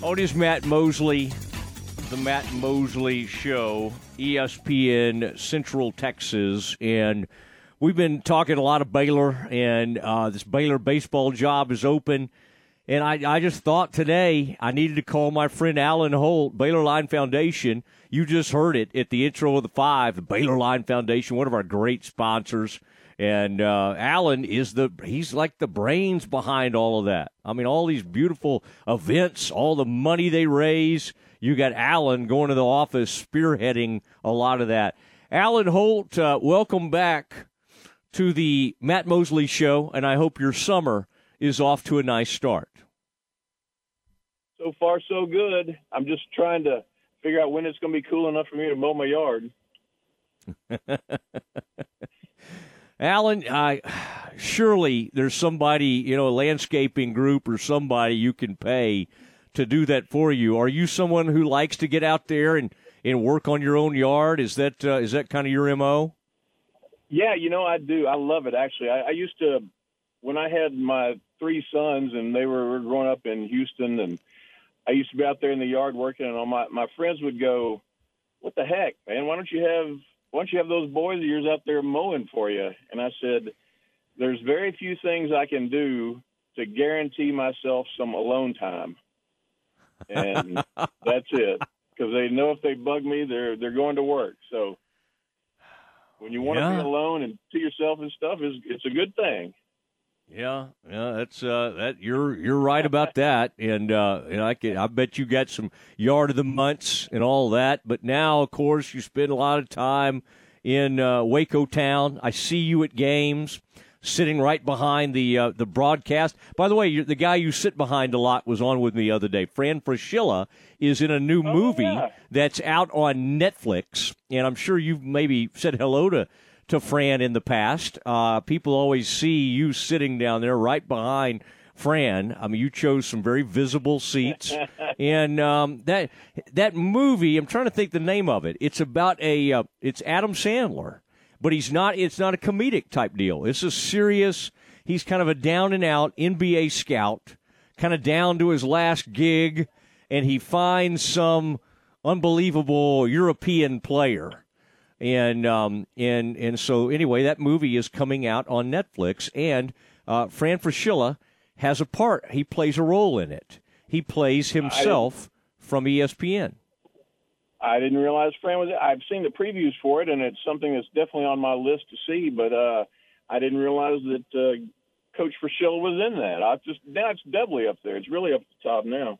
Oh, it is Matt Mosley, the Matt Mosley Show, ESPN Central Texas, and we've been talking a lot of Baylor, and uh, this Baylor baseball job is open. And I, I just thought today I needed to call my friend Allen Holt, Baylor Line Foundation. You just heard it at the intro of the five, the Baylor Line Foundation, one of our great sponsors. And uh, Allen is the he's like the brains behind all of that. I mean, all these beautiful events, all the money they raise. You got Allen going to the office, spearheading a lot of that. Allen Holt, uh, welcome back to the Matt Mosley Show, and I hope your summer is off to a nice start. So far, so good. I'm just trying to figure out when it's going to be cool enough for me to mow my yard. Allen, I surely there's somebody, you know, a landscaping group or somebody you can pay to do that for you. Are you someone who likes to get out there and, and work on your own yard? Is that uh, is that kind of your mo? Yeah, you know, I do. I love it actually. I, I used to when I had my three sons and they were, were growing up in Houston and I used to be out there in the yard working and all my my friends would go, "What the heck, man? Why don't you have why don't you have those boys of yours out there mowing for you? And I said, there's very few things I can do to guarantee myself some alone time. And that's it. Because they know if they bug me, they're they're going to work. So when you want yeah. to be alone and to yourself and stuff, is it's a good thing. Yeah, yeah, that's uh, that you're you're right about that, and uh, and I can I bet you got some yard of the months and all that. But now, of course, you spend a lot of time in uh, Waco town. I see you at games, sitting right behind the uh, the broadcast. By the way, the guy you sit behind a lot was on with me the other day. Fran Fraschilla is in a new oh, movie yeah. that's out on Netflix, and I'm sure you've maybe said hello to to Fran in the past. Uh, people always see you sitting down there right behind Fran. I mean, you chose some very visible seats, and um, that that movie. I'm trying to think the name of it. It's about a. Uh, it's Adam Sandler, but he's not. It's not a comedic type deal. It's a serious. He's kind of a down and out NBA scout, kind of down to his last gig, and he finds some unbelievable European player and um, and and so anyway, that movie is coming out on Netflix, and uh, Fran Fraschilla has a part. He plays a role in it. He plays himself from ESPN. I didn't realize Fran was. I've seen the previews for it, and it's something that's definitely on my list to see. But uh, I didn't realize that uh, Coach Fraschilla was in that. I just now it's doubly up there. It's really up the top now.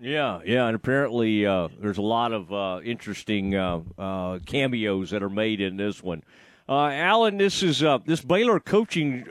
Yeah, yeah, and apparently uh, there's a lot of uh, interesting uh, uh cameos that are made in this one. Uh, Allen, this is uh, this Baylor coaching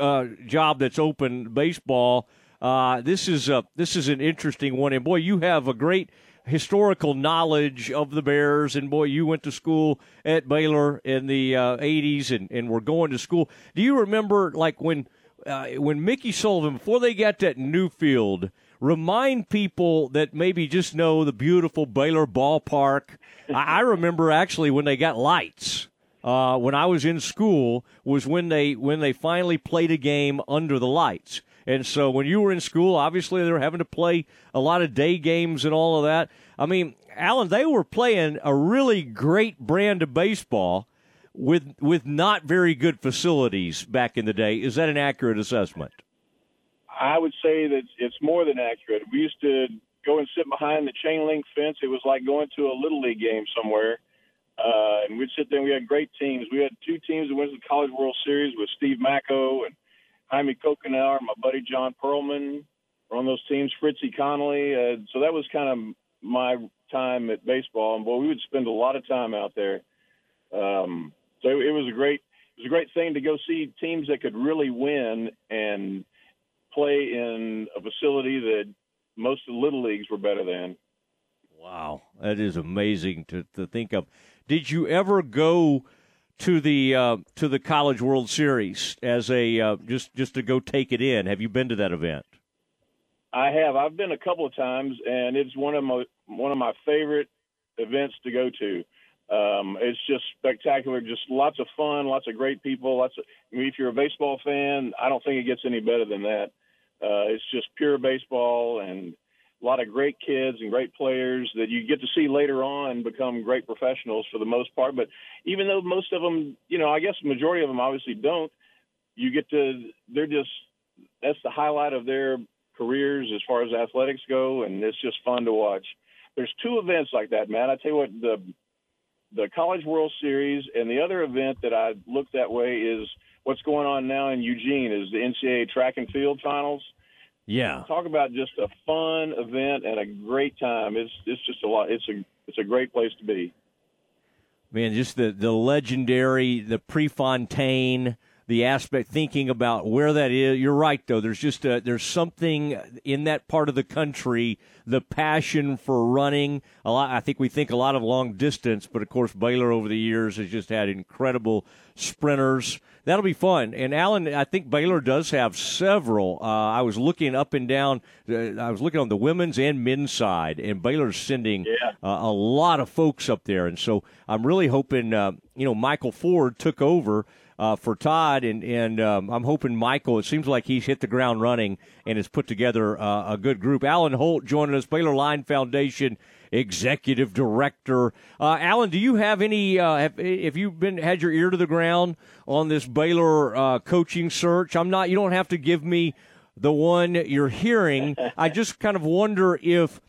job that's open baseball. this is this is an interesting one, and boy, you have a great historical knowledge of the Bears, and boy, you went to school at Baylor in the '80s, and and were going to school. Do you remember like when when Mickey Sullivan before they got that Newfield? Remind people that maybe just know the beautiful Baylor ballpark. I, I remember actually when they got lights. Uh, when I was in school, was when they when they finally played a game under the lights. And so when you were in school, obviously they were having to play a lot of day games and all of that. I mean, Allen, they were playing a really great brand of baseball with with not very good facilities back in the day. Is that an accurate assessment? I would say that it's more than accurate. We used to go and sit behind the chain link fence. It was like going to a little league game somewhere. Uh, and we'd sit there. and We had great teams. We had two teams that went to the College World Series with Steve Macko and Jaime Kokenauer, my buddy Jon Perlman were on those teams. Fritzy Connally. Uh, so that was kind of my time at baseball, and boy, we would spend a lot of time out there. Um, so it, it was a great, it was a great thing to go see teams that could really win and play in a facility that most of the little leagues were better than. Wow, that is amazing to, to think of. Did you ever go to the uh, to the College World Series as a uh, just just to go take it in? Have you been to that event? I have. I've been a couple of times, and it's one of my one of my favorite events to go to. Um, it's just spectacular, just lots of fun, lots of great people. Lots of. I mean, if you're a baseball fan, I don't think it gets any better than that. Uh, it's just pure baseball, and a lot of great kids and great players that you get to see later on become great professionals for the most part. But even though most of them, you know, I guess the majority of them obviously don't, you get to, they're just, that's the highlight of their careers as far as athletics go. And it's just fun to watch. There's two events like that, man. I tell you what, the, the College World Series and the other event that I look that way is what's going on now in Eugene is the NCAA track and field finals yeah. Talk about just a fun event and a great time. It's it's just a lot. It's a it's a great place to be. Man, just the the legendary the Prefontaine the aspect thinking about where that is. You're right though. There's just a, there's something in that part of the country the passion for running. A lot i think we think a lot of long distance but of course baylor over the years has just had incredible sprinters. That'll be fun. And allen i think baylor does have several. Uh, i was looking up and down uh, i was looking on the women's and men's side and baylor's sending yeah. uh, a lot of folks up there. And so i'm really hoping uh, you know michael ford took over uh, for Todd, and and um, I'm hoping Michael. It seems like he's hit the ground running and has put together uh, a good group. Allen Holt joining us, Baylor Line Foundation executive director. Uh, Allen, do you have any? Uh, have, have, you been had your ear to the ground on this Baylor uh, coaching search? I'm not. You don't have to give me the one you're hearing. I just kind of wonder if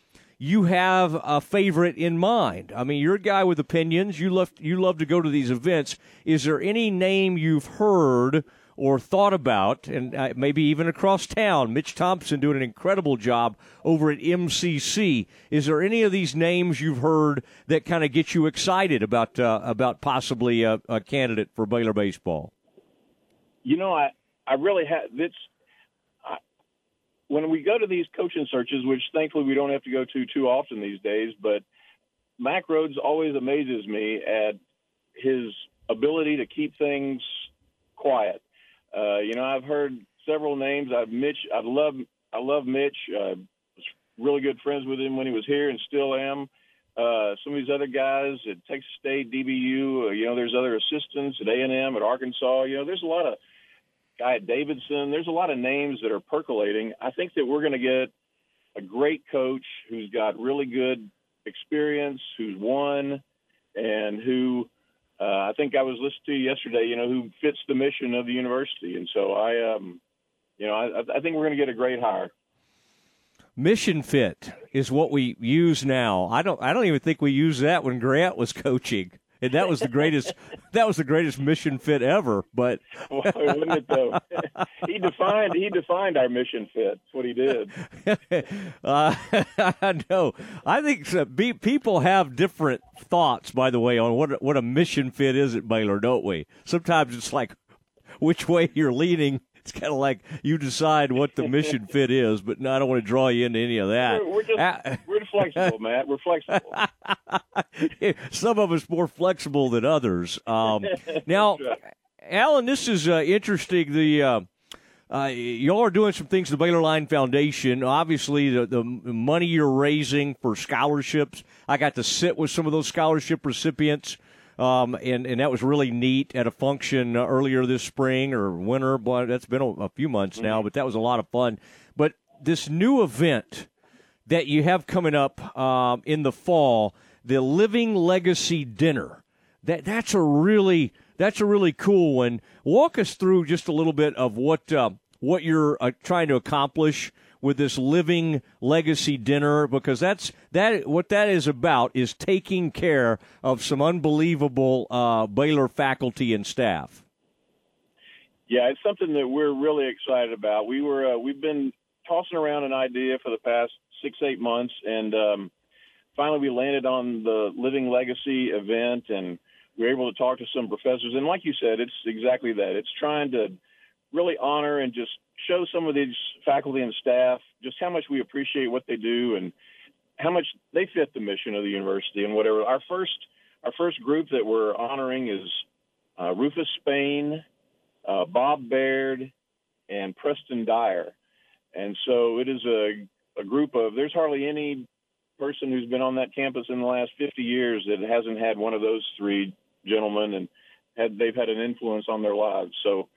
you have a favorite in mind. I mean, you're a guy with opinions. You love you love to go to these events. Is there any name you've heard or thought about, and uh, maybe even across town? Mitch Thompson doing an incredible job over at MCC. Is there any of these names you've heard that kind of get you excited about uh, about possibly a, a candidate for Baylor baseball? You know, I I really have. It's when we go to these coaching searches, which thankfully we don't have to go to too often these days, but Mack Rhoades always amazes me at his ability to keep things quiet. Uh, you know, I've heard several names. I've Mitch. I love. I love Mitch. Uh, was really good friends with him when he was here, and still am. Uh, some of these other guys at Texas State, DBU. Uh, you know, there's other assistants at A and M, at Arkansas. You know, there's a lot of guy at Davidson. There's a lot of names that are percolating. I think that we're going to get a great coach who's got really good experience, who's won, and who uh, I think I was listening to yesterday. You know, who fits the mission of the university. And so I, um, you know, I, I think we're going to get a great hire. Mission fit is what we use now. I don't. I don't even think we used that when Grant was coaching and that was the greatest. that was the greatest mission fit ever. But wouldn't it though? he defined he defined our mission fit. That's what he did. uh, I know. I think so. Be, people have different thoughts, by the way, on what what a mission fit is at Baylor, don't we? Sometimes it's like which way you're leaning it's kind of like you decide what the mission fit is, but no, I don't want to draw you into any of that. We're, we're just uh, we're flexible, Matt. We're flexible. Some of us more flexible than others. Um, now, right. Allen, this is uh, interesting. The uh, uh, y'all are doing some things. The Baylor Line Foundation, obviously, the, the money you're raising for scholarships. I got to sit with some of those scholarship recipients um, and and that was really neat at a function earlier this spring or winter. But that's been a, a few months now, mm-hmm. but that was a lot of fun. But this new event that you have coming up um, in the fall, the Living Legacy Dinner. That that's a really that's a really cool one. Walk us through just a little bit of what uh, what you're uh, trying to accomplish with this living legacy dinner because that's that what that is about is taking care of some unbelievable uh, Baylor faculty and staff. Yeah, it's something that we're really excited about. We were uh, we've been tossing around an idea for the past six eight months, and um, finally we landed on the Living Legacy event, and we were able to talk to some professors. And like you said, it's exactly that. It's trying to really honor and just show some of these faculty and staff just how much we appreciate what they do and how much they fit the mission of the university and whatever. Our first our first group that we're honoring is uh, Rufus Spain, uh, Bob Baird, and Preston Dyer. And so it is a, a group of, there's hardly any person who's been on that campus in the last 50 years that hasn't had one of those three gentlemen and had, they've had an influence on their lives. So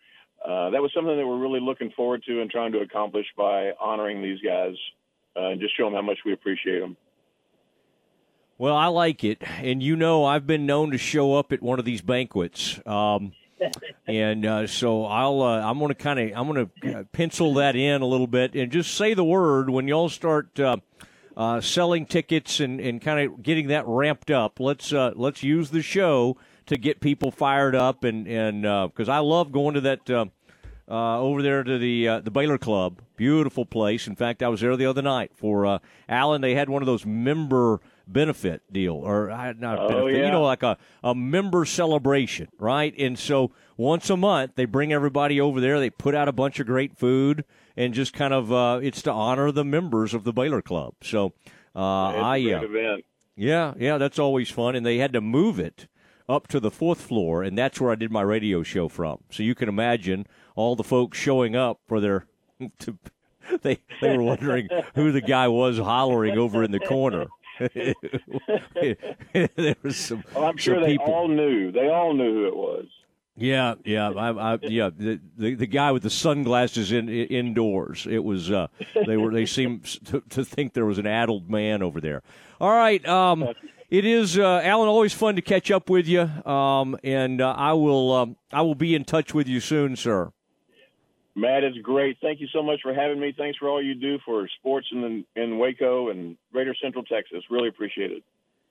uh, that was something that we're really looking forward to and trying to accomplish by honoring these guys uh, and just show them how much we appreciate them. Well, I like it, and you know I've been known to show up at one of these banquets. Um, and uh, so I'll uh, I'm going to kind of I'm going to pencil that in a little bit and just say the word when y'all start uh, uh, selling tickets and, and kind of getting that ramped up. Let's uh, let's use the show to get people fired up and and because uh, I love going to that. Uh, uh, over there to the uh, the Baylor Club, beautiful place. In fact, I was there the other night for uh, Allen. They had one of those member benefit deal, or uh, not oh, benefit, yeah. you know, like a, a member celebration, right? And so once a month, they bring everybody over there. They put out a bunch of great food and just kind of uh, it's to honor the members of the Baylor Club. So uh, I uh, event. yeah yeah that's always fun, and they had to move it up to the fourth floor, and that's where I did my radio show from. So you can imagine all the folks showing up for their. To, they they were wondering who the guy was hollering over in the corner. there was some. Well, I'm sure they people. all knew. They all knew who it was. Yeah, yeah, I, I, yeah. The, the, the guy with the sunglasses in, in indoors. It was. Uh, they were. They seemed to, to, think there was an addled man over there. All right. Um, it is, uh, Allen. Always fun to catch up with you. Um, and uh, I will. Um, I will be in touch with you soon, sir. Matt, it's great. Thank you so much for having me. Thanks for all you do for sports in in Waco and Greater Central Texas. Really appreciate it.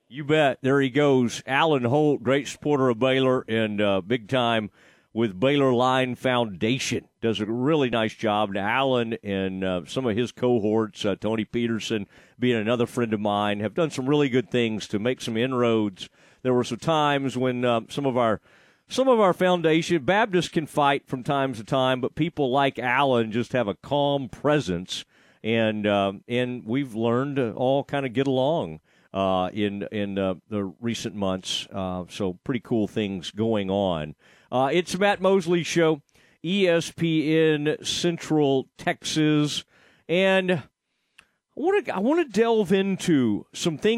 You bet. There he goes. Allen Holt, great supporter of Baylor and uh, big time with Baylor Line Foundation. Does a really nice job. And Allen and uh, some of his cohorts, uh, Tony Peterson being another friend of mine, have done some really good things to make some inroads. There were some times when uh, some of our some of our foundation Baptists can fight from time to time, but people like Allen just have a calm presence, and uh, and we've learned to all kind of get along uh, in in uh, the recent months. Uh, so pretty cool things going on. Uh, it's Matt Mosley show, ESPN Central Texas, and I want to I want to delve into some things.